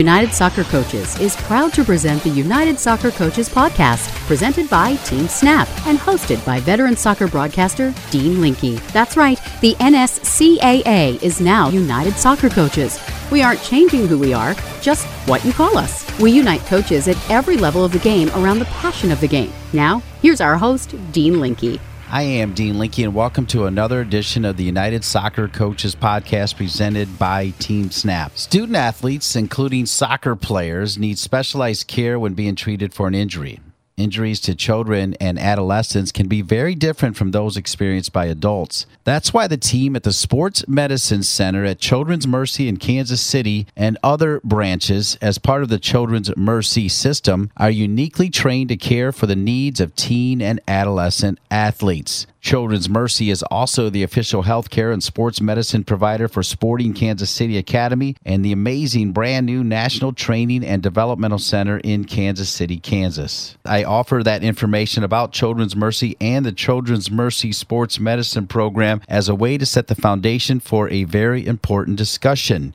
United Soccer Coaches is proud to present the United Soccer Coaches podcast, presented by Team Snap and hosted by veteran soccer broadcaster Dean Linke. That's right, the NSCAA is now United Soccer Coaches. We aren't changing who we are, just what you call us. We unite coaches at every level of the game around the passion of the game. Now, here's our host, Dean Linke. I am Dean Linke, and welcome to another edition of the United Soccer Coaches podcast presented by Team Snap. Student athletes, including soccer players, need specialized care when being treated for an injury. Injuries to children and adolescents can be very different from those experienced by adults. That's why the team at the Sports Medicine Center at Children's Mercy in Kansas City and other branches, as part of the Children's Mercy system, are uniquely trained to care for the needs of teen and adolescent athletes. Children's Mercy is also the official healthcare and sports medicine provider for Sporting Kansas City Academy and the amazing brand new National Training and Developmental Center in Kansas City, Kansas. I offer that information about Children's Mercy and the Children's Mercy Sports Medicine Program as a way to set the foundation for a very important discussion.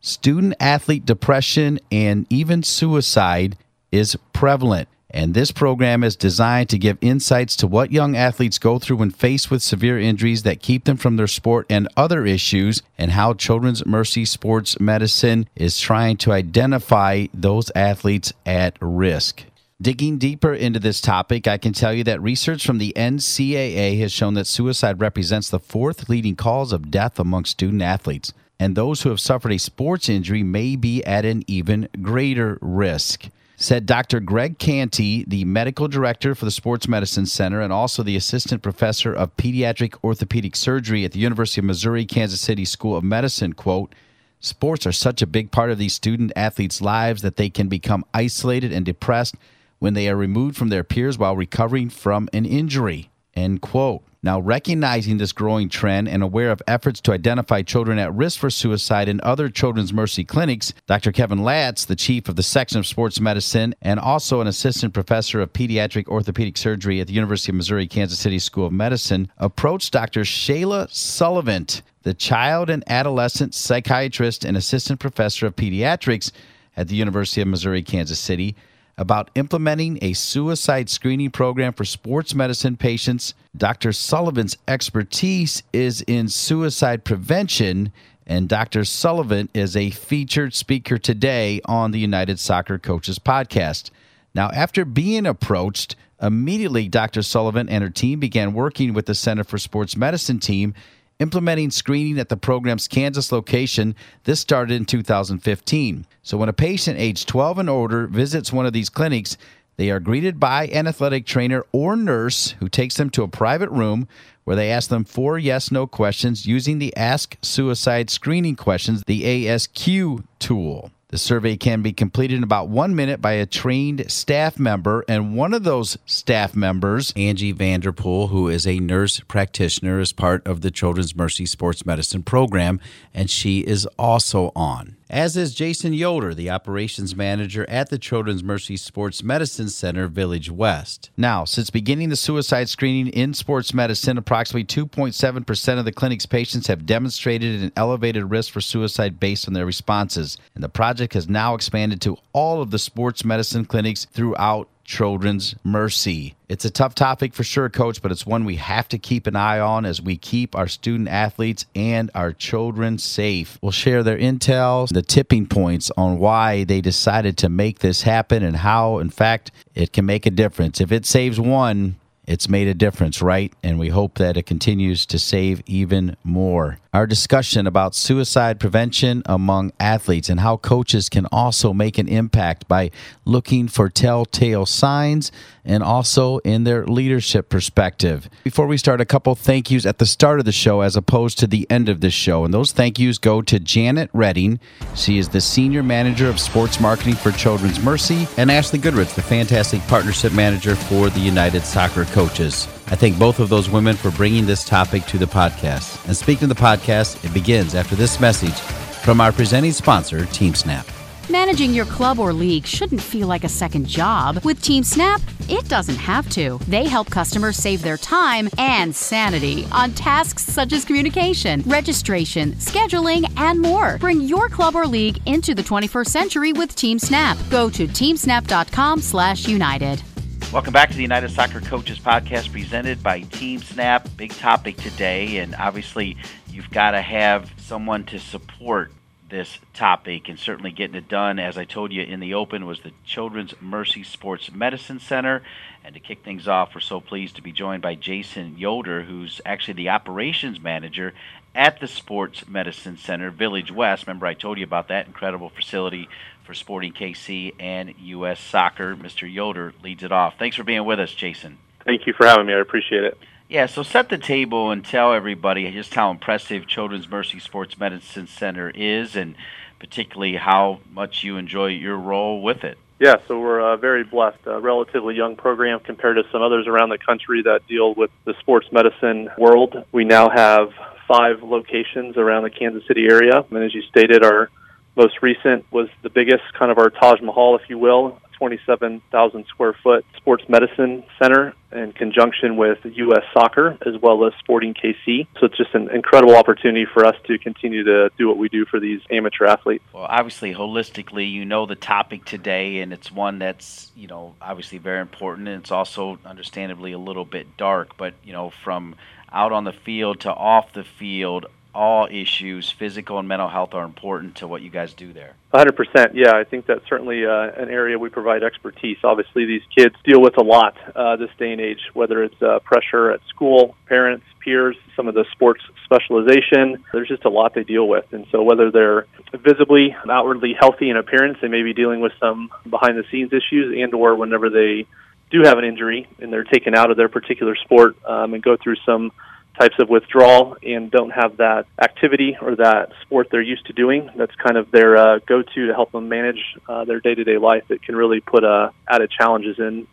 Student athlete depression and even suicide is prevalent. And this program is designed to give insights to what young athletes go through when faced with severe injuries that keep them from their sport and other issues, and how Children's Mercy Sports Medicine is trying to identify those athletes at risk. Digging deeper into this topic, I can tell you that research from the NCAA has shown that suicide represents the fourth leading cause of death among student athletes, and those who have suffered a sports injury may be at an even greater risk said Dr. Greg Canty, the medical director for the Sports Medicine Center and also the assistant professor of pediatric orthopedic surgery at the University of Missouri Kansas City School of Medicine, quote, Sports are such a big part of these student athletes' lives that they can become isolated and depressed when they are removed from their peers while recovering from an injury. End quote. Now, recognizing this growing trend and aware of efforts to identify children at risk for suicide in other Children's Mercy clinics, Dr. Kevin Latz, the chief of the section of sports medicine and also an assistant professor of pediatric orthopedic surgery at the University of Missouri Kansas City School of Medicine, approached Dr. Shayla Sullivan, the child and adolescent psychiatrist and assistant professor of pediatrics at the University of Missouri Kansas City about implementing a suicide screening program for sports medicine patients. Dr. Sullivan's expertise is in suicide prevention, and Dr. Sullivan is a featured speaker today on the United Soccer Coaches podcast. Now, after being approached, immediately Dr. Sullivan and her team began working with the Center for Sports Medicine team implementing screening at the program's Kansas location. This started in 2015. So when a patient aged 12 and older visits one of these clinics, they are greeted by an athletic trainer or nurse who takes them to a private room where they ask them four yes no questions using the Ask Suicide Screening Questions, the ASQ tool. The survey can be completed in about one minute by a trained staff member, and one of those staff members, Angie Vanderpool, who is a nurse practitioner, is part of the Children's Mercy Sports Medicine program, and she is also on as is Jason Yoder, the operations manager at the Children's Mercy Sports Medicine Center, Village West. Now, since beginning the suicide screening in sports medicine, approximately 2.7% of the clinic's patients have demonstrated an elevated risk for suicide based on their responses. And the project has now expanded to all of the sports medicine clinics throughout Children's Mercy. It's a tough topic for sure, coach, but it's one we have to keep an eye on as we keep our student athletes and our children safe. We'll share their intel, the tipping points on why they decided to make this happen and how, in fact, it can make a difference. If it saves one, it's made a difference, right? And we hope that it continues to save even more. Our discussion about suicide prevention among athletes and how coaches can also make an impact by looking for telltale signs and also in their leadership perspective. Before we start, a couple thank yous at the start of the show as opposed to the end of the show. And those thank yous go to Janet Redding. She is the Senior Manager of Sports Marketing for Children's Mercy, and Ashley Goodrich, the fantastic Partnership Manager for the United Soccer Coaches. I thank both of those women for bringing this topic to the podcast. And speaking of the podcast, it begins after this message from our presenting sponsor, Team Snap. Managing your club or league shouldn't feel like a second job. With Team Snap, it doesn't have to. They help customers save their time and sanity on tasks such as communication, registration, scheduling, and more. Bring your club or league into the 21st century with Team Snap. Go to teamsnap.com/united. Welcome back to the United Soccer Coaches Podcast presented by Team Snap. Big topic today, and obviously, you've got to have someone to support this topic and certainly getting it done, as I told you in the open, was the Children's Mercy Sports Medicine Center. And to kick things off, we're so pleased to be joined by Jason Yoder, who's actually the operations manager at the Sports Medicine Center, Village West. Remember, I told you about that incredible facility for Sporting KC and U.S. Soccer. Mr. Yoder leads it off. Thanks for being with us, Jason. Thank you for having me. I appreciate it. Yeah, so set the table and tell everybody just how impressive Children's Mercy Sports Medicine Center is, and particularly how much you enjoy your role with it. Yeah, so we're uh, very blessed. A relatively young program compared to some others around the country that deal with the sports medicine world. We now have five locations around the Kansas City area, and as you stated, our most recent was the biggest, kind of our Taj Mahal, if you will, 27,000 square foot sports medicine center in conjunction with U.S. Soccer as well as Sporting KC. So it's just an incredible opportunity for us to continue to do what we do for these amateur athletes. Well, obviously, holistically, you know the topic today, and it's one that's, you know, obviously very important, and it's also understandably a little bit dark. But, you know, from out on the field to off the field, all issues, physical and mental health, are important to what you guys do there. 100%. Yeah, I think that's certainly uh, an area we provide expertise. Obviously, these kids deal with a lot uh, this day and age, whether it's uh, pressure at school, parents, peers, some of the sports specialization. There's just a lot they deal with. And so, whether they're visibly, outwardly healthy in appearance, they may be dealing with some behind the scenes issues, and or whenever they do have an injury and they're taken out of their particular sport um, and go through some types of withdrawal and don't have that activity or that sport they're used to doing. That's kind of their uh, go-to to help them manage uh, their day-to-day life. It can really put uh, added challenges in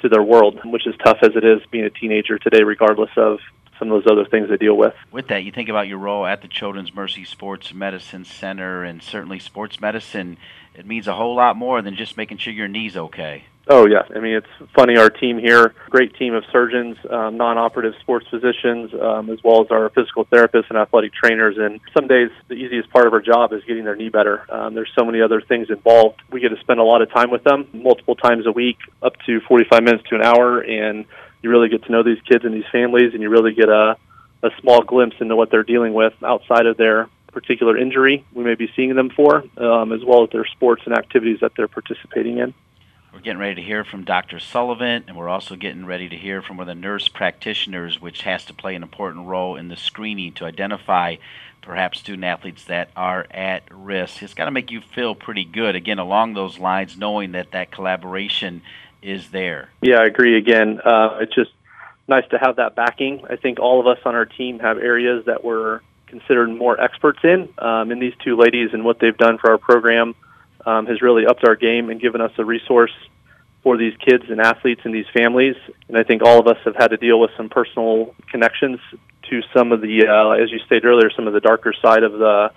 to their world, which is tough as it is being a teenager today, regardless of some of those other things they deal with. With that, you think about your role at the Children's Mercy Sports Medicine Center, and certainly sports medicine. It means a whole lot more than just making sure your knee's okay. Oh yes, I mean it's funny. Our team here, great team of surgeons, um, non-operative sports physicians, um, as well as our physical therapists and athletic trainers. And some days, the easiest part of our job is getting their knee better. Um, there's so many other things involved. We get to spend a lot of time with them, multiple times a week, up to 45 minutes to an hour, and you really get to know these kids and these families, and you really get a a small glimpse into what they're dealing with outside of their particular injury we may be seeing them for, um, as well as their sports and activities that they're participating in. We're getting ready to hear from Dr. Sullivan, and we're also getting ready to hear from one of the nurse practitioners, which has to play an important role in the screening to identify perhaps student athletes that are at risk. It's got to make you feel pretty good, again, along those lines, knowing that that collaboration is there. Yeah, I agree. Again, uh, it's just nice to have that backing. I think all of us on our team have areas that we're considered more experts in. Um, and these two ladies and what they've done for our program um, has really upped our game and given us a resource for these kids and athletes and these families. And I think all of us have had to deal with some personal connections to some of the, uh, as you stated earlier, some of the darker side of the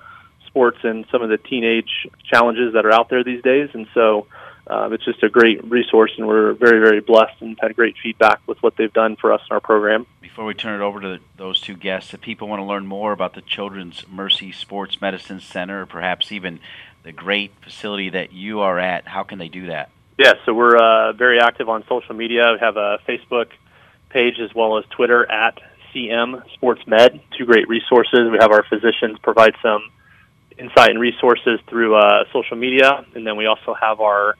sports and some of the teenage challenges that are out there these days. And so um, it's just a great resource, and we're very, very blessed and had great feedback with what they've done for us in our program. Before we turn it over to those two guests, if people want to learn more about the Children's Mercy Sports Medicine Center, or perhaps even the great facility that you are at, how can they do that? Yeah, so we're uh, very active on social media. We have a Facebook page as well as Twitter at CM Sports Med. Two great resources. We have our physicians provide some insight and resources through uh, social media, and then we also have our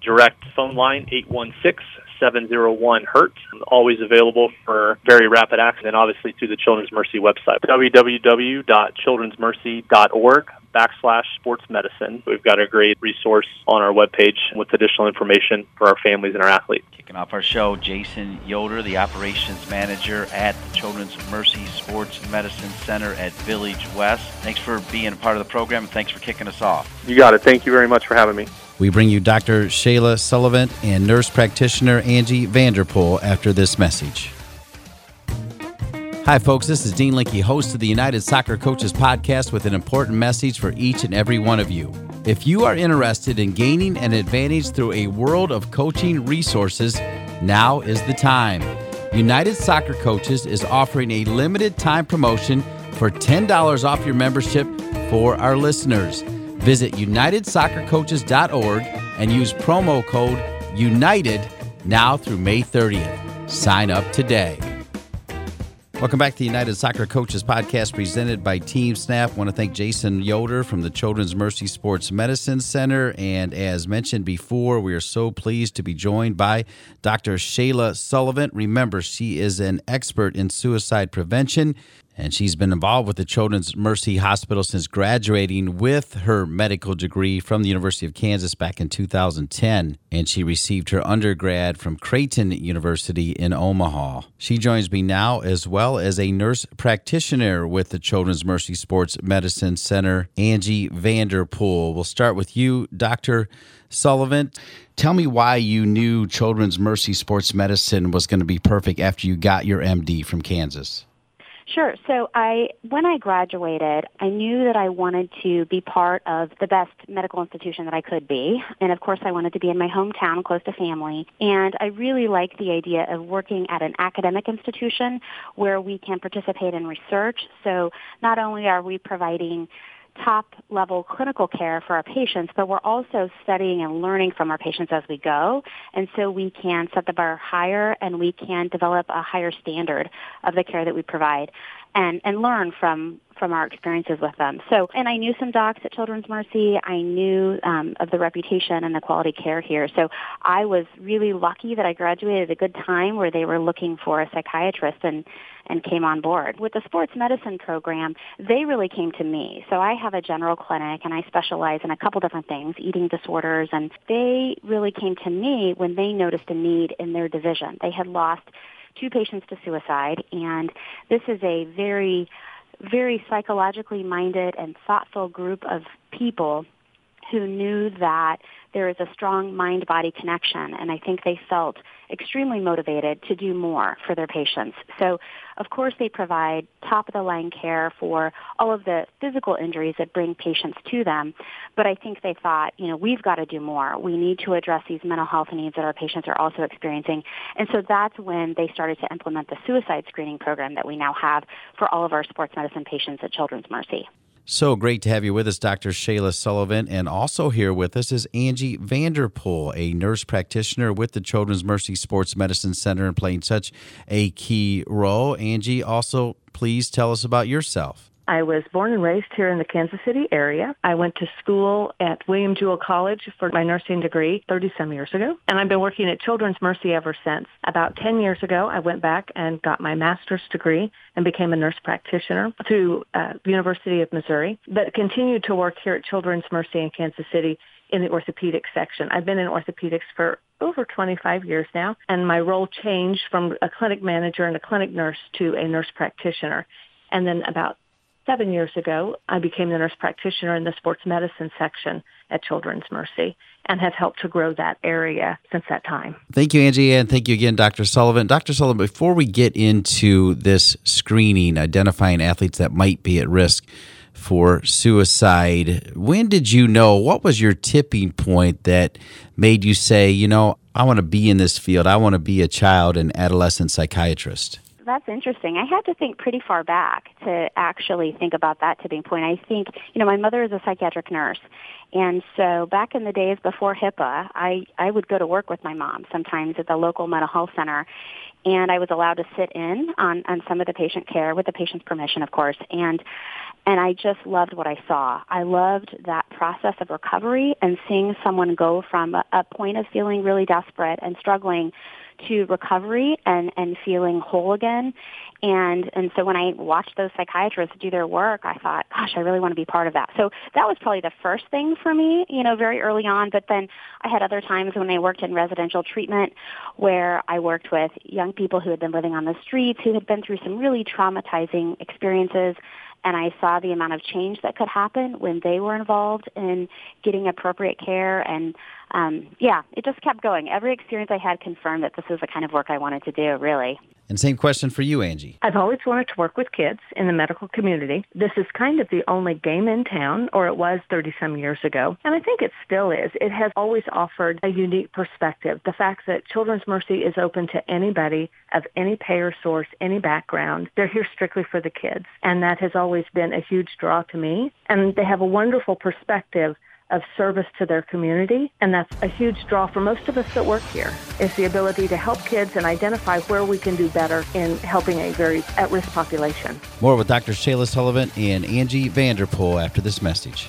direct phone line 816 701 HURT, always available for very rapid access, and obviously through the Children's Mercy website, www.childrensmercy.org backslash sports medicine. We've got a great resource on our webpage with additional information for our families and our athletes. Kicking off our show, Jason Yoder, the operations manager at the Children's Mercy Sports Medicine Center at Village West. Thanks for being a part of the program and thanks for kicking us off. You got it. Thank you very much for having me. We bring you Dr. Shayla Sullivan and nurse practitioner Angie Vanderpool after this message. Hi, folks. This is Dean Linke, host of the United Soccer Coaches Podcast, with an important message for each and every one of you. If you are interested in gaining an advantage through a world of coaching resources, now is the time. United Soccer Coaches is offering a limited time promotion for $10 off your membership for our listeners. Visit unitedsoccercoaches.org and use promo code UNITED now through May 30th. Sign up today. Welcome back to the United Soccer Coaches Podcast presented by Team Snap. I want to thank Jason Yoder from the Children's Mercy Sports Medicine Center. And as mentioned before, we are so pleased to be joined by Dr. Shayla Sullivan. Remember, she is an expert in suicide prevention and she's been involved with the Children's Mercy Hospital since graduating with her medical degree from the University of Kansas back in 2010. And she received her undergrad from Creighton University in Omaha. She joins me now as well as a nurse practitioner with the Children's Mercy Sports Medicine Center, Angie Vanderpool. We'll start with you, Dr. Sullivan. Tell me why you knew Children's Mercy Sports Medicine was going to be perfect after you got your MD from Kansas. Sure. So I, when I graduated, I knew that I wanted to be part of the best medical institution that I could be. And of course I wanted to be in my hometown close to family. And I really like the idea of working at an academic institution where we can participate in research. So not only are we providing top level clinical care for our patients, but we're also studying and learning from our patients as we go. And so we can set the bar higher and we can develop a higher standard of the care that we provide and, and learn from from our experiences with them. So, and I knew some docs at Children's Mercy. I knew um, of the reputation and the quality care here. So, I was really lucky that I graduated at a good time where they were looking for a psychiatrist and and came on board. With the sports medicine program, they really came to me. So I have a general clinic and I specialize in a couple different things, eating disorders, and they really came to me when they noticed a need in their division. They had lost two patients to suicide and this is a very very psychologically minded and thoughtful group of people who knew that there is a strong mind-body connection, and I think they felt extremely motivated to do more for their patients. So, of course, they provide top-of-the-line care for all of the physical injuries that bring patients to them, but I think they thought, you know, we've got to do more. We need to address these mental health needs that our patients are also experiencing, and so that's when they started to implement the suicide screening program that we now have for all of our sports medicine patients at Children's Mercy. So great to have you with us, Dr. Shayla Sullivan. And also here with us is Angie Vanderpool, a nurse practitioner with the Children's Mercy Sports Medicine Center and playing such a key role. Angie, also please tell us about yourself. I was born and raised here in the Kansas City area. I went to school at William Jewell College for my nursing degree 30 some years ago, and I've been working at Children's Mercy ever since. About 10 years ago, I went back and got my master's degree and became a nurse practitioner through uh, University of Missouri, but continued to work here at Children's Mercy in Kansas City in the orthopedic section. I've been in orthopedics for over 25 years now, and my role changed from a clinic manager and a clinic nurse to a nurse practitioner. And then about seven years ago, I became the nurse practitioner in the sports medicine section at Children's Mercy and have helped to grow that area since that time. Thank you, Angie, and thank you again, Dr. Sullivan. Dr. Sullivan, before we get into this screening, identifying athletes that might be at risk for suicide, when did you know? What was your tipping point that made you say, you know, I want to be in this field, I want to be a child and adolescent psychiatrist? That's interesting. I had to think pretty far back to actually think about that tipping point. I think, you know, my mother is a psychiatric nurse. And so back in the days before HIPAA, I, I would go to work with my mom sometimes at the local mental health center. And I was allowed to sit in on, on some of the patient care with the patient's permission, of course. And and I just loved what I saw. I loved that process of recovery and seeing someone go from a, a point of feeling really desperate and struggling to recovery and, and feeling whole again. And, and so when I watched those psychiatrists do their work, I thought, gosh, I really want to be part of that. So that was probably the first thing for me, you know, very early on. But then I had other times when I worked in residential treatment where I worked with young people who had been living on the streets, who had been through some really traumatizing experiences and I saw the amount of change that could happen when they were involved in getting appropriate care and um, yeah, it just kept going. Every experience I had confirmed that this was the kind of work I wanted to do, really. And same question for you, Angie. I've always wanted to work with kids in the medical community. This is kind of the only game in town, or it was 30 some years ago. And I think it still is. It has always offered a unique perspective. The fact that Children's Mercy is open to anybody of any payer source, any background. They're here strictly for the kids. And that has always been a huge draw to me. And they have a wonderful perspective of service to their community. And that's a huge draw for most of us that work here is the ability to help kids and identify where we can do better in helping a very at-risk population. More with Dr. Shayla Sullivan and Angie Vanderpool after this message.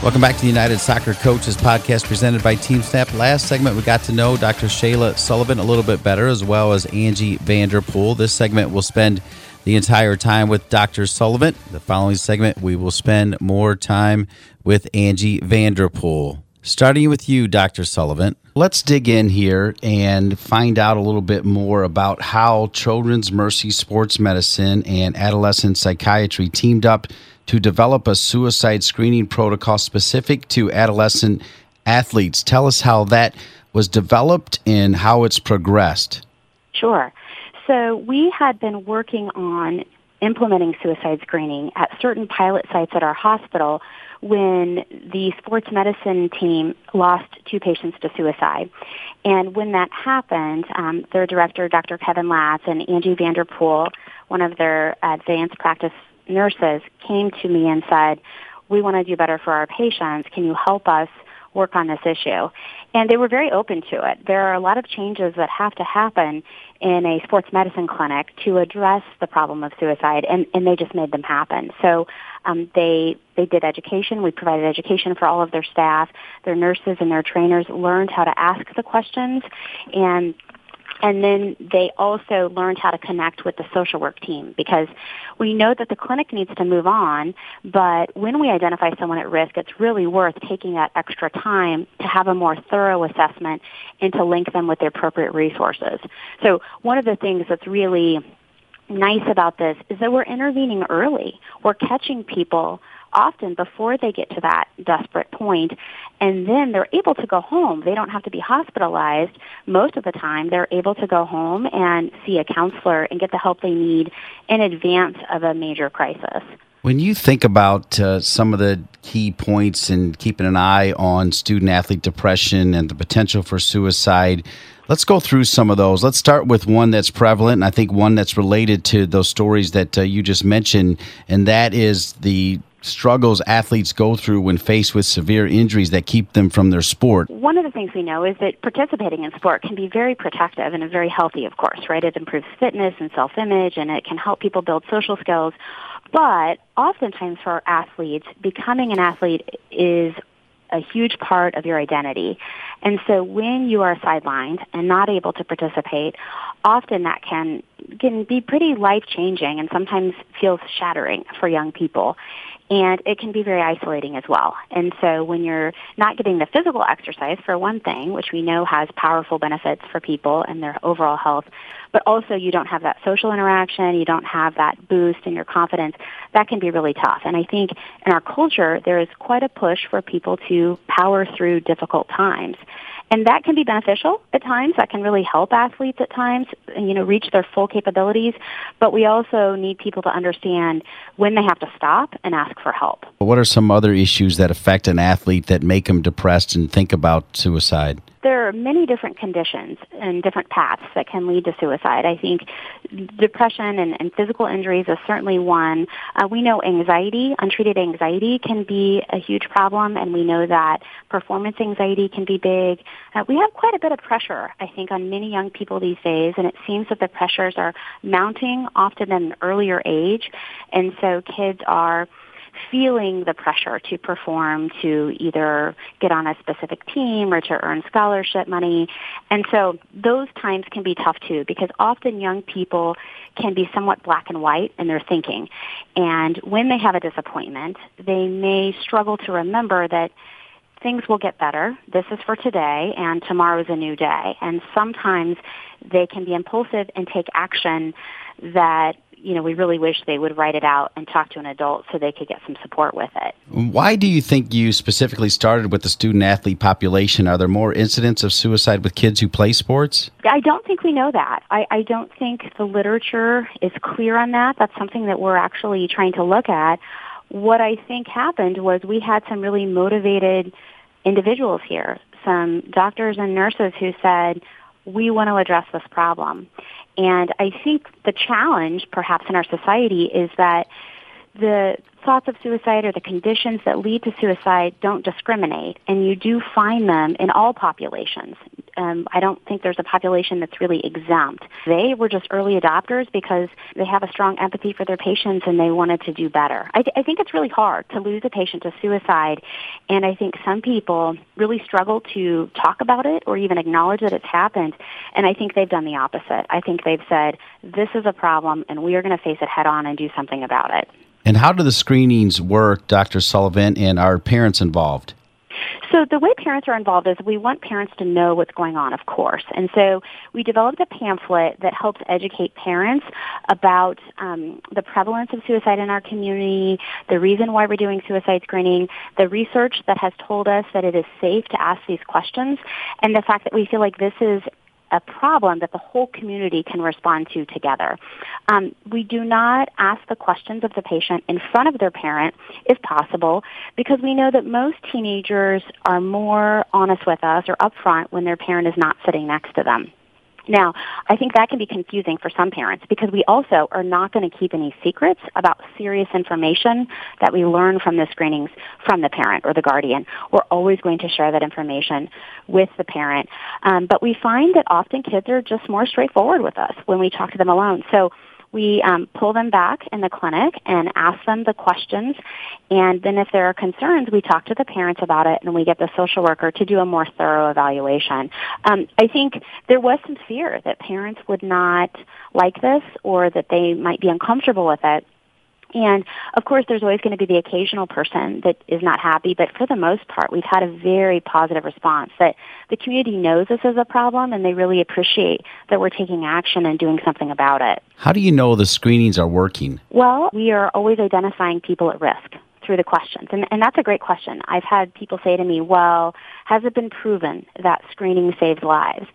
Welcome back to the United Soccer Coaches podcast presented by Team Snap. Last segment, we got to know Dr. Shayla Sullivan a little bit better, as well as Angie Vanderpool. This segment will spend the entire time with Dr. Sullivan. The following segment, we will spend more time with Angie Vanderpool. Starting with you, Dr. Sullivan, let's dig in here and find out a little bit more about how Children's Mercy Sports Medicine and Adolescent Psychiatry teamed up to develop a suicide screening protocol specific to adolescent athletes. Tell us how that was developed and how it's progressed. Sure. So we had been working on implementing suicide screening at certain pilot sites at our hospital when the sports medicine team lost two patients to suicide. And when that happened, um, their director, Dr. Kevin Latz, and Angie Vanderpool, one of their advanced practice nurses came to me and said, we want to do better for our patients. Can you help us work on this issue? And they were very open to it. There are a lot of changes that have to happen in a sports medicine clinic to address the problem of suicide, and, and they just made them happen. So um, they they did education. We provided education for all of their staff. Their nurses and their trainers learned how to ask the questions, and and then they also learned how to connect with the social work team because we know that the clinic needs to move on, but when we identify someone at risk, it's really worth taking that extra time to have a more thorough assessment and to link them with the appropriate resources. So one of the things that's really nice about this is that we're intervening early. We're catching people often before they get to that desperate point and then they're able to go home. They don't have to be hospitalized. Most of the time they're able to go home and see a counselor and get the help they need in advance of a major crisis. When you think about uh, some of the key points and keeping an eye on student athlete depression and the potential for suicide, let's go through some of those. Let's start with one that's prevalent, and I think one that's related to those stories that uh, you just mentioned, and that is the struggles athletes go through when faced with severe injuries that keep them from their sport? One of the things we know is that participating in sport can be very protective and very healthy, of course, right? It improves fitness and self-image and it can help people build social skills. But oftentimes for athletes, becoming an athlete is a huge part of your identity. And so when you are sidelined and not able to participate, often that can can be pretty life changing and sometimes feels shattering for young people and it can be very isolating as well. And so when you're not getting the physical exercise for one thing, which we know has powerful benefits for people and their overall health, but also you don't have that social interaction, you don't have that boost in your confidence, that can be really tough. And I think in our culture, there is quite a push for people to power through difficult times. And that can be beneficial at times. That can really help athletes at times, you know, reach their full capabilities. But we also need people to understand when they have to stop and ask for help. What are some other issues that affect an athlete that make them depressed and think about suicide? There are many different conditions and different paths that can lead to suicide. I think depression and, and physical injuries is certainly one. Uh, we know anxiety, untreated anxiety, can be a huge problem, and we know that performance anxiety can be big. Uh, we have quite a bit of pressure, I think, on many young people these days, and it seems that the pressures are mounting often at an earlier age, and so kids are feeling the pressure to perform, to either get on a specific team or to earn scholarship money. And so those times can be tough too because often young people can be somewhat black and white in their thinking. And when they have a disappointment, they may struggle to remember that things will get better. This is for today and tomorrow is a new day. And sometimes they can be impulsive and take action that you know, we really wish they would write it out and talk to an adult so they could get some support with it. Why do you think you specifically started with the student athlete population? Are there more incidents of suicide with kids who play sports? I don't think we know that. I, I don't think the literature is clear on that. That's something that we're actually trying to look at. What I think happened was we had some really motivated individuals here, some doctors and nurses who said, we want to address this problem. And I think the challenge, perhaps in our society, is that the thoughts of suicide or the conditions that lead to suicide don't discriminate, and you do find them in all populations. Um, I don't think there's a population that's really exempt. They were just early adopters because they have a strong empathy for their patients and they wanted to do better. I, th- I think it's really hard to lose a patient to suicide, and I think some people really struggle to talk about it or even acknowledge that it's happened. And I think they've done the opposite. I think they've said, "This is a problem, and we are going to face it head on and do something about it." And how do the screenings work, Dr. Sullivan, and are parents involved? So the way parents are involved is we want parents to know what's going on, of course. And so we developed a pamphlet that helps educate parents about um, the prevalence of suicide in our community, the reason why we're doing suicide screening, the research that has told us that it is safe to ask these questions, and the fact that we feel like this is a problem that the whole community can respond to together. Um, we do not ask the questions of the patient in front of their parent, if possible, because we know that most teenagers are more honest with us or upfront when their parent is not sitting next to them. Now, I think that can be confusing for some parents because we also are not going to keep any secrets about serious information that we learn from the screenings from the parent or the guardian. We're always going to share that information with the parent. Um, but we find that often kids are just more straightforward with us when we talk to them alone. So we um, pull them back in the clinic and ask them the questions. And then if there are concerns, we talk to the parents about it and we get the social worker to do a more thorough evaluation. Um, I think there was some fear that parents would not like this or that they might be uncomfortable with it. And of course, there's always going to be the occasional person that is not happy, but for the most part, we've had a very positive response that the community knows this is a problem and they really appreciate that we're taking action and doing something about it. How do you know the screenings are working? Well, we are always identifying people at risk through the questions. And, and that's a great question. I've had people say to me, well, has it been proven that screening saves lives?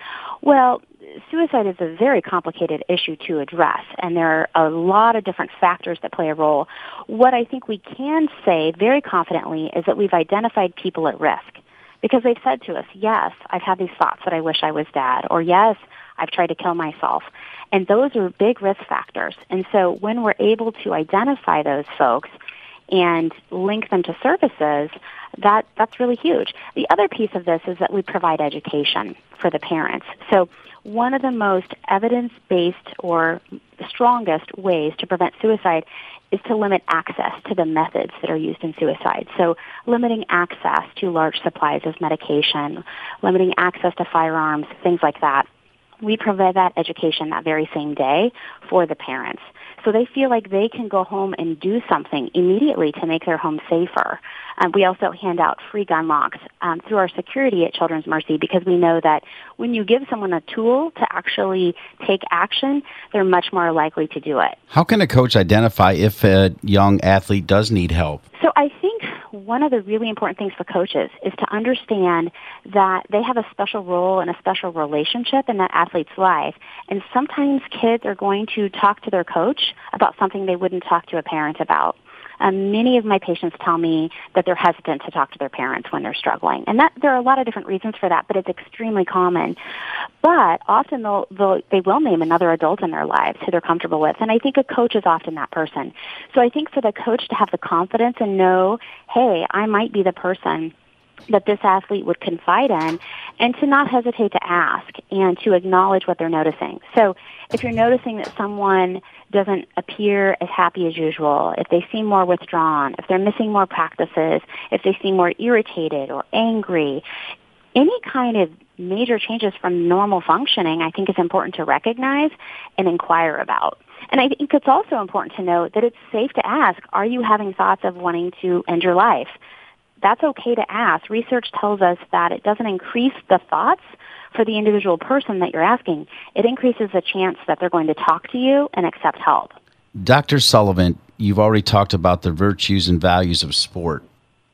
Well, suicide is a very complicated issue to address, and there are a lot of different factors that play a role. What I think we can say very confidently is that we've identified people at risk because they've said to us, yes, I've had these thoughts that I wish I was dead, or yes, I've tried to kill myself. And those are big risk factors. And so when we're able to identify those folks and link them to services, that, that's really huge. The other piece of this is that we provide education for the parents. So one of the most evidence-based or strongest ways to prevent suicide is to limit access to the methods that are used in suicide. So limiting access to large supplies of medication, limiting access to firearms, things like that. We provide that education that very same day for the parents. So they feel like they can go home and do something immediately to make their home safer. Um, we also hand out free gun locks um, through our security at Children's Mercy because we know that when you give someone a tool to actually take action, they're much more likely to do it. How can a coach identify if a young athlete does need help? So I think one of the really important things for coaches is to understand that they have a special role and a special relationship in that athlete's life. And sometimes kids are going to talk to their coach about something they wouldn't talk to a parent about. Um, many of my patients tell me that they're hesitant to talk to their parents when they're struggling, and that there are a lot of different reasons for that, but it's extremely common. But often they'll, they'll they will name another adult in their lives who they're comfortable with, and I think a coach is often that person. So I think for the coach to have the confidence and know, hey, I might be the person that this athlete would confide in and to not hesitate to ask and to acknowledge what they're noticing. So if you're noticing that someone doesn't appear as happy as usual, if they seem more withdrawn, if they're missing more practices, if they seem more irritated or angry, any kind of major changes from normal functioning, I think is important to recognize and inquire about. And I think it's also important to note that it's safe to ask, are you having thoughts of wanting to end your life? That's okay to ask. Research tells us that it doesn't increase the thoughts for the individual person that you're asking. It increases the chance that they're going to talk to you and accept help. Dr. Sullivan, you've already talked about the virtues and values of sport.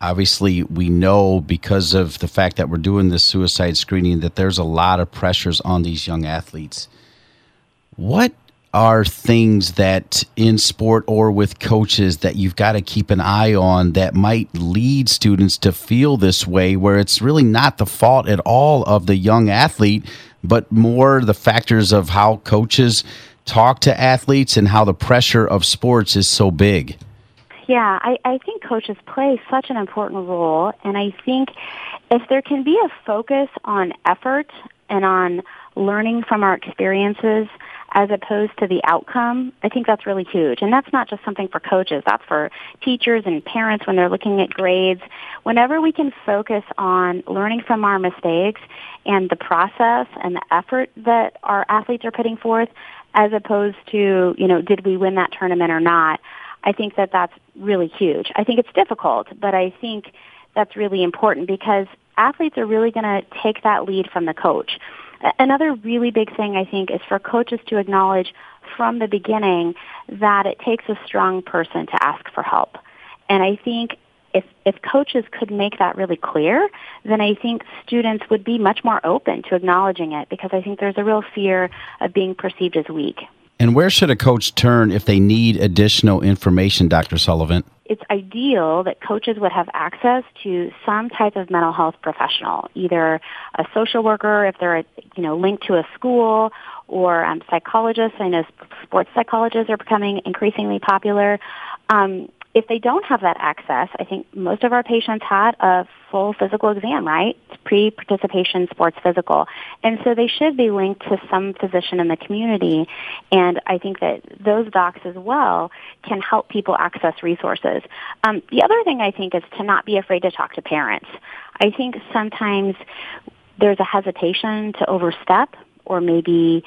Obviously, we know because of the fact that we're doing this suicide screening that there's a lot of pressures on these young athletes. What are things that in sport or with coaches that you've got to keep an eye on that might lead students to feel this way where it's really not the fault at all of the young athlete but more the factors of how coaches talk to athletes and how the pressure of sports is so big. Yeah I, I think coaches play such an important role and i think if there can be a focus on effort and on learning from our experiences as opposed to the outcome, I think that's really huge. And that's not just something for coaches, that's for teachers and parents when they're looking at grades. Whenever we can focus on learning from our mistakes and the process and the effort that our athletes are putting forth as opposed to, you know, did we win that tournament or not, I think that that's really huge. I think it's difficult, but I think that's really important because athletes are really going to take that lead from the coach. Another really big thing I think is for coaches to acknowledge from the beginning that it takes a strong person to ask for help. And I think if if coaches could make that really clear, then I think students would be much more open to acknowledging it because I think there's a real fear of being perceived as weak. And where should a coach turn if they need additional information, Dr. Sullivan? It's ideal that coaches would have access to some type of mental health professional, either a social worker if they're you know linked to a school, or um, psychologists. I know sports psychologists are becoming increasingly popular. Um, if they don't have that access, I think most of our patients had a full physical exam, right? Pre-participation sports physical. And so they should be linked to some physician in the community. And I think that those docs as well can help people access resources. Um, the other thing I think is to not be afraid to talk to parents. I think sometimes there's a hesitation to overstep or maybe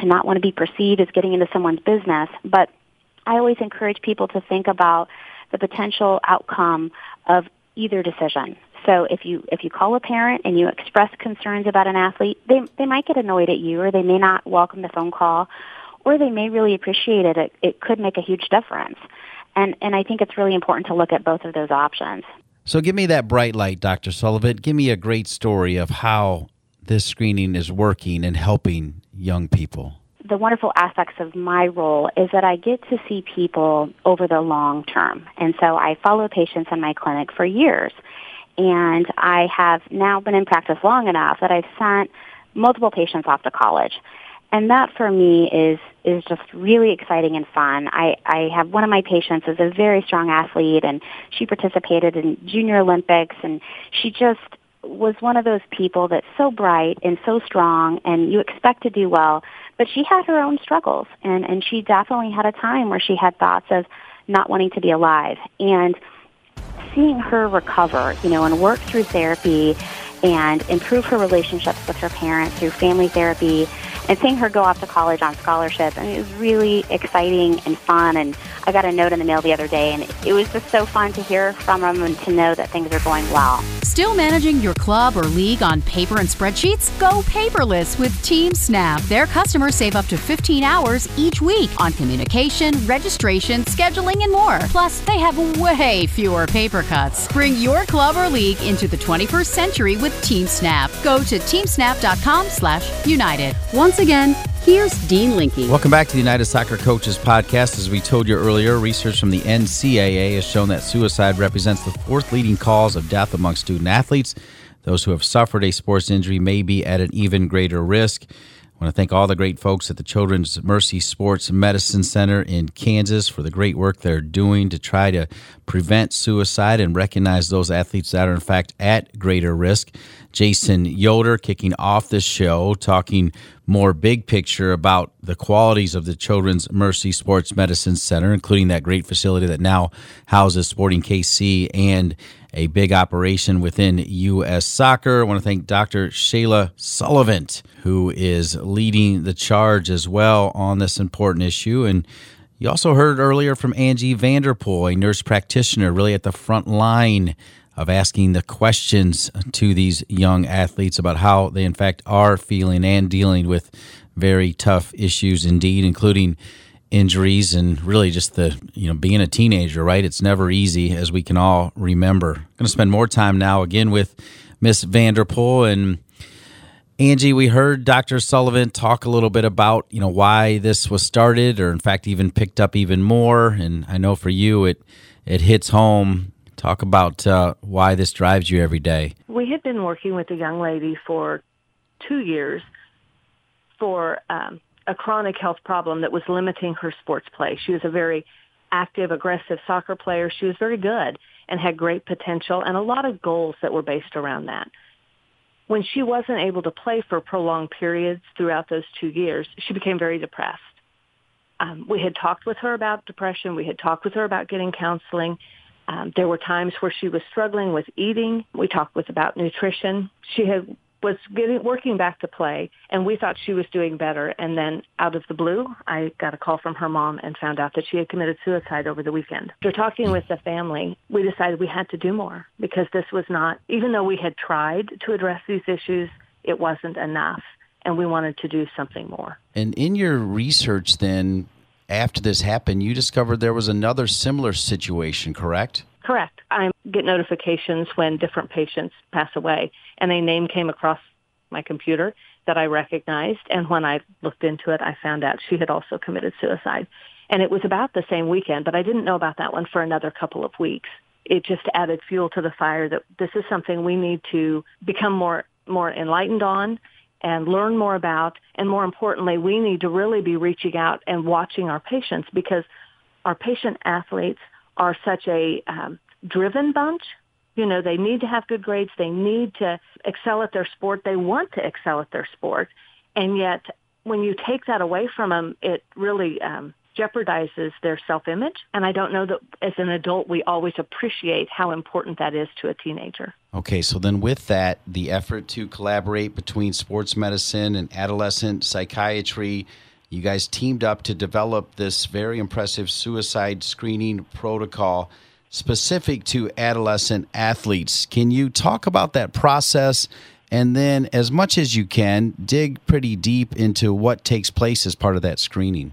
to not want to be perceived as getting into someone's business. But I always encourage people to think about the potential outcome of either decision. So if you if you call a parent and you express concerns about an athlete, they they might get annoyed at you or they may not welcome the phone call or they may really appreciate it. It, it could make a huge difference. And and I think it's really important to look at both of those options. So give me that bright light, Dr. Sullivan. Give me a great story of how this screening is working and helping young people the wonderful aspects of my role is that I get to see people over the long term. And so I follow patients in my clinic for years. And I have now been in practice long enough that I've sent multiple patients off to college. And that for me is is just really exciting and fun. I, I have one of my patients is a very strong athlete and she participated in junior Olympics and she just was one of those people that's so bright and so strong and you expect to do well, but she had her own struggles and, and she definitely had a time where she had thoughts of not wanting to be alive. And seeing her recover, you know, and work through therapy and improve her relationships with her parents through family therapy and seeing her go off to college on scholarship. I mean, it was really exciting and fun. And I got a note in the mail the other day, and it was just so fun to hear from them and to know that things are going well. Still managing your club or league on paper and spreadsheets? Go paperless with Team Snap. Their customers save up to 15 hours each week on communication, registration, scheduling, and more. Plus, they have way fewer paper cuts. Bring your club or league into the 21st century with Team Snap. Go to teamsnap.com/united. Once once again, here's Dean Linke. Welcome back to the United Soccer Coaches Podcast. As we told you earlier, research from the NCAA has shown that suicide represents the fourth leading cause of death among student athletes. Those who have suffered a sports injury may be at an even greater risk. I want to thank all the great folks at the Children's Mercy Sports Medicine Center in Kansas for the great work they're doing to try to prevent suicide and recognize those athletes that are, in fact, at greater risk. Jason Yoder kicking off the show, talking more big picture about the qualities of the Children's Mercy Sports Medicine Center, including that great facility that now houses Sporting KC and a big operation within U.S. Soccer. I want to thank Dr. Shayla Sullivan, who is leading the charge as well on this important issue. And you also heard earlier from Angie Vanderpool, a nurse practitioner, really at the front line of asking the questions to these young athletes about how they, in fact, are feeling and dealing with very tough issues indeed, including injuries and really just the you know being a teenager right? It's never easy as we can all remember. I'm going to spend more time now again with miss vanderpool and angie. We heard dr sullivan talk a little bit about you know why this was started or in fact even picked up even more. And i know for you it it hits home talk about uh, why this drives you every day we had been working with a young lady for two years for um, a chronic health problem that was limiting her sports play. She was a very active, aggressive soccer player. She was very good and had great potential and a lot of goals that were based around that. When she wasn't able to play for prolonged periods throughout those two years, she became very depressed. Um, we had talked with her about depression. We had talked with her about getting counseling. Um, there were times where she was struggling with eating. We talked with about nutrition. She had was getting working back to play and we thought she was doing better and then out of the blue I got a call from her mom and found out that she had committed suicide over the weekend. After talking with the family, we decided we had to do more because this was not even though we had tried to address these issues, it wasn't enough and we wanted to do something more. And in your research then after this happened, you discovered there was another similar situation, correct? Correct. I get notifications when different patients pass away, and a name came across my computer that I recognized. And when I looked into it, I found out she had also committed suicide. And it was about the same weekend, but I didn't know about that one for another couple of weeks. It just added fuel to the fire that this is something we need to become more more enlightened on and learn more about. And more importantly, we need to really be reaching out and watching our patients because our patient athletes are such a um, driven bunch. You know, they need to have good grades. They need to excel at their sport. They want to excel at their sport. And yet, when you take that away from them, it really um, jeopardizes their self-image. And I don't know that as an adult we always appreciate how important that is to a teenager. Okay, so then with that, the effort to collaborate between sports medicine and adolescent psychiatry, you guys teamed up to develop this very impressive suicide screening protocol specific to adolescent athletes. Can you talk about that process? And then, as much as you can, dig pretty deep into what takes place as part of that screening.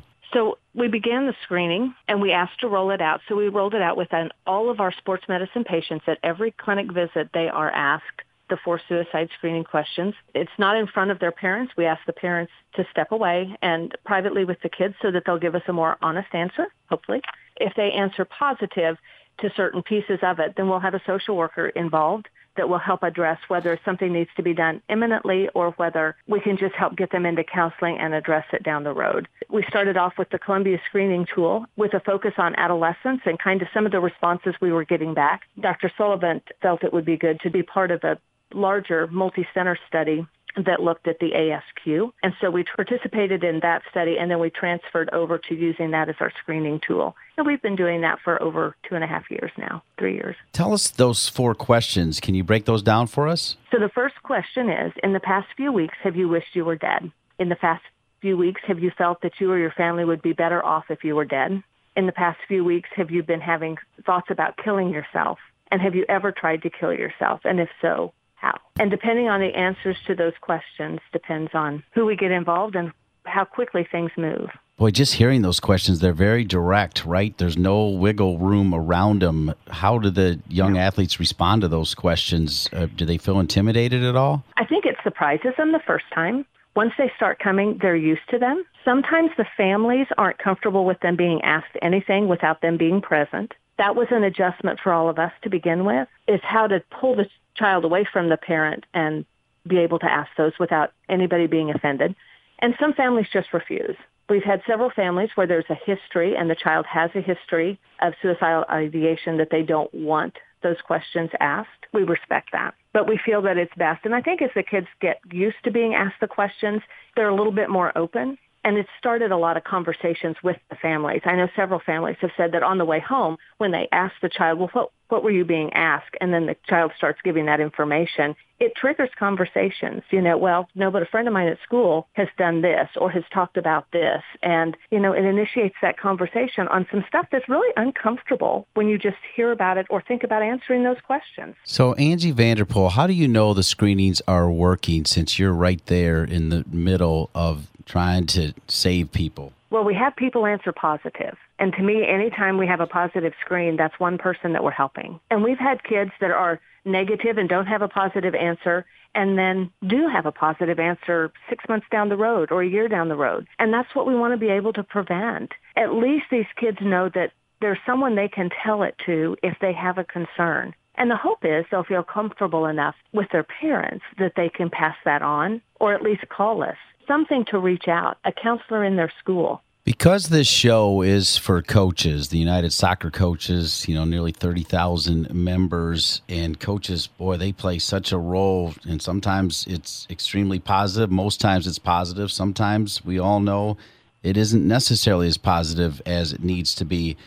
We began the screening and we asked to roll it out. So, we rolled it out with all of our sports medicine patients. At every clinic visit, they are asked the four suicide screening questions. It's not in front of their parents. We ask the parents to step away and privately with the kids so that they'll give us a more honest answer, hopefully. If they answer positive, to certain pieces of it, then we'll have a social worker involved that will help address whether something needs to be done imminently or whether we can just help get them into counseling and address it down the road. We started off with the Columbia screening tool with a focus on adolescents and kind of some of the responses we were getting back. Dr. Sullivan felt it would be good to be part of a larger multi-center study that looked at the ASQ. And so we participated in that study and then we transferred over to using that as our screening tool. And we've been doing that for over two and a half years now, three years. Tell us those four questions. Can you break those down for us? So the first question is, in the past few weeks, have you wished you were dead? In the past few weeks, have you felt that you or your family would be better off if you were dead? In the past few weeks, have you been having thoughts about killing yourself? And have you ever tried to kill yourself? And if so, how. And depending on the answers to those questions depends on who we get involved and how quickly things move. Boy, just hearing those questions, they're very direct, right? There's no wiggle room around them. How do the young athletes respond to those questions? Uh, do they feel intimidated at all? I think it surprises them the first time. Once they start coming, they're used to them. Sometimes the families aren't comfortable with them being asked anything without them being present. That was an adjustment for all of us to begin with, is how to pull the child away from the parent and be able to ask those without anybody being offended. And some families just refuse. We've had several families where there's a history and the child has a history of suicidal ideation that they don't want those questions asked. We respect that. But we feel that it's best. And I think as the kids get used to being asked the questions, they're a little bit more open and it started a lot of conversations with the families. I know several families have said that on the way home, when they ask the child, well, what, what were you being asked? And then the child starts giving that information. It triggers conversations. You know, well, no, but a friend of mine at school has done this or has talked about this. And, you know, it initiates that conversation on some stuff that's really uncomfortable when you just hear about it or think about answering those questions. So, Angie Vanderpool, how do you know the screenings are working since you're right there in the middle of trying to save people? Well, we have people answer positive. And to me, anytime we have a positive screen, that's one person that we're helping. And we've had kids that are negative and don't have a positive answer and then do have a positive answer six months down the road or a year down the road. And that's what we want to be able to prevent. At least these kids know that there's someone they can tell it to if they have a concern. And the hope is they'll feel comfortable enough with their parents that they can pass that on or at least call us something to reach out, a counselor in their school. Because this show is for coaches, the United Soccer Coaches, you know, nearly 30,000 members, and coaches, boy, they play such a role. And sometimes it's extremely positive. Most times it's positive. Sometimes we all know it isn't necessarily as positive as it needs to be.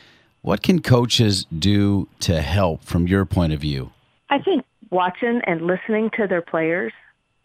What can coaches do to help from your point of view? I think watching and listening to their players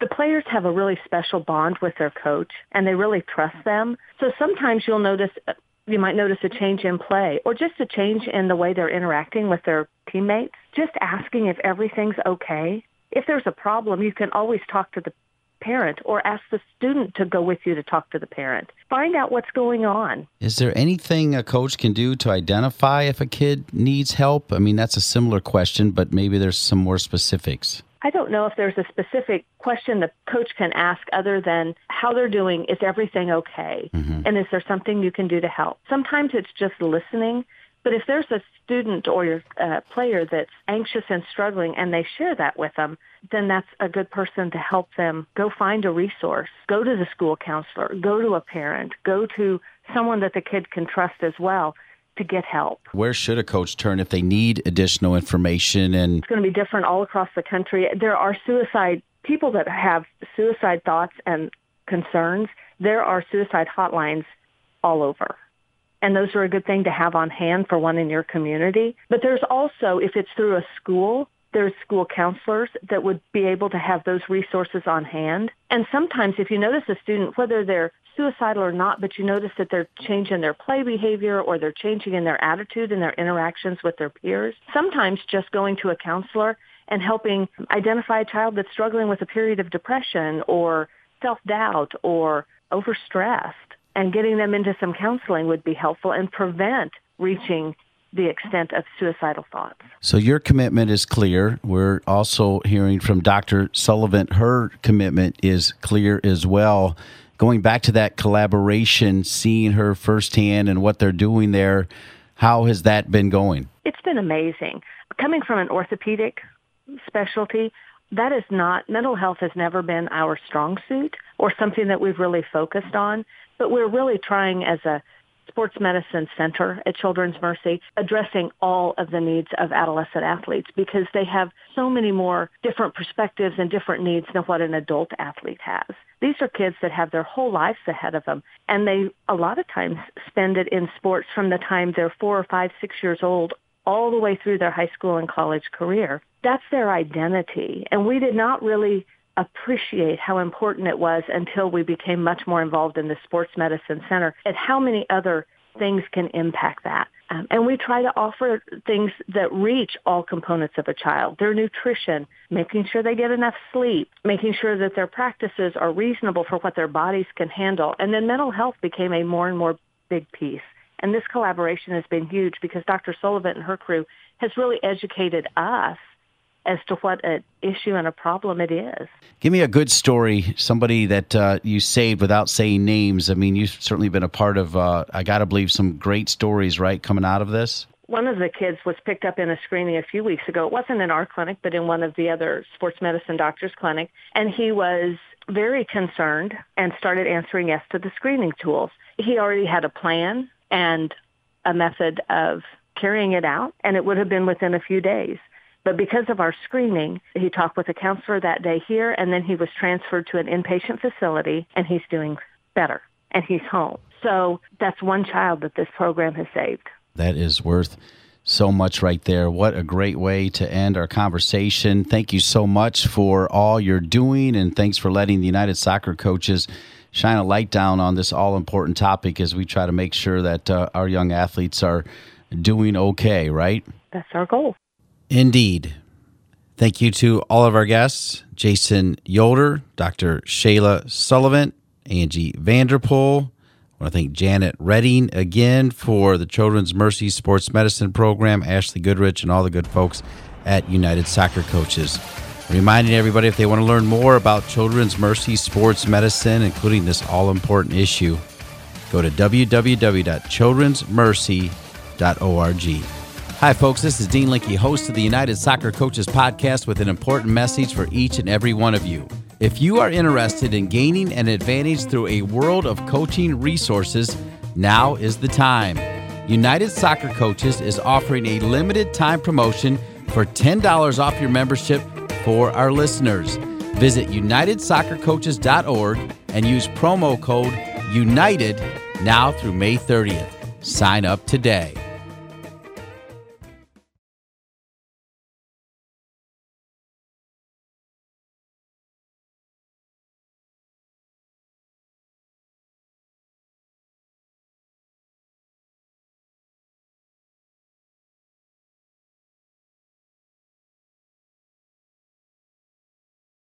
the players have a really special bond with their coach and they really trust them. So sometimes you'll notice uh, you might notice a change in play or just a change in the way they're interacting with their teammates. Just asking if everything's okay. If there's a problem, you can always talk to the parent or ask the student to go with you to talk to the parent. Find out what's going on. Is there anything a coach can do to identify if a kid needs help? I mean, that's a similar question, but maybe there's some more specifics. I don't know if there's a specific question the coach can ask other than how they're doing. Is everything okay? Mm-hmm. And is there something you can do to help? Sometimes it's just listening. But if there's a student or your uh, player that's anxious and struggling and they share that with them, then that's a good person to help them go find a resource, go to the school counselor, go to a parent, go to someone that the kid can trust as well to get help. Where should a coach turn if they need additional information and It's going to be different all across the country. There are suicide people that have suicide thoughts and concerns. There are suicide hotlines all over. And those are a good thing to have on hand for one in your community. But there's also, if it's through a school, there's school counselors that would be able to have those resources on hand. And sometimes if you notice a student, whether they're suicidal or not, but you notice that they're changing their play behavior or they're changing in their attitude and their interactions with their peers. Sometimes just going to a counselor and helping identify a child that's struggling with a period of depression or self-doubt or overstressed and getting them into some counseling would be helpful and prevent reaching the extent of suicidal thoughts. So your commitment is clear. We're also hearing from Dr. Sullivan. Her commitment is clear as well going back to that collaboration, seeing her firsthand and what they're doing there, how has that been going? It's been amazing. Coming from an orthopedic specialty, that is not, mental health has never been our strong suit or something that we've really focused on, but we're really trying as a sports medicine center at Children's Mercy addressing all of the needs of adolescent athletes because they have so many more different perspectives and different needs than what an adult athlete has. These are kids that have their whole lives ahead of them and they a lot of times spend it in sports from the time they're four or five, six years old all the way through their high school and college career. That's their identity. And we did not really appreciate how important it was until we became much more involved in the sports medicine center and how many other things can impact that. Um, and we try to offer things that reach all components of a child, their nutrition, making sure they get enough sleep, making sure that their practices are reasonable for what their bodies can handle. And then mental health became a more and more big piece. And this collaboration has been huge because Dr. Sullivan and her crew has really educated us as to what an issue and a problem it is. Give me a good story, somebody that uh, you saved without saying names. I mean, you've certainly been a part of, uh, I got to believe, some great stories, right, coming out of this? One of the kids was picked up in a screening a few weeks ago. It wasn't in our clinic, but in one of the other sports medicine doctor's clinic. And he was very concerned and started answering yes to the screening tools. He already had a plan and a method of carrying it out, and it would have been within a few days. But because of our screening, he talked with a counselor that day here, and then he was transferred to an inpatient facility, and he's doing better, and he's home. So that's one child that this program has saved. That is worth so much right there. What a great way to end our conversation. Thank you so much for all you're doing, and thanks for letting the United Soccer coaches shine a light down on this all important topic as we try to make sure that uh, our young athletes are doing okay, right? That's our goal. Indeed. Thank you to all of our guests Jason Yoder, Dr. Shayla Sullivan, Angie Vanderpool. I want to thank Janet Redding again for the Children's Mercy Sports Medicine Program, Ashley Goodrich, and all the good folks at United Soccer Coaches. Reminding everybody if they want to learn more about Children's Mercy Sports Medicine, including this all important issue, go to www.childrensmercy.org. Hi, folks. This is Dean Linke, host of the United Soccer Coaches Podcast, with an important message for each and every one of you. If you are interested in gaining an advantage through a world of coaching resources, now is the time. United Soccer Coaches is offering a limited time promotion for $10 off your membership for our listeners. Visit unitedsoccercoaches.org and use promo code UNITED now through May 30th. Sign up today.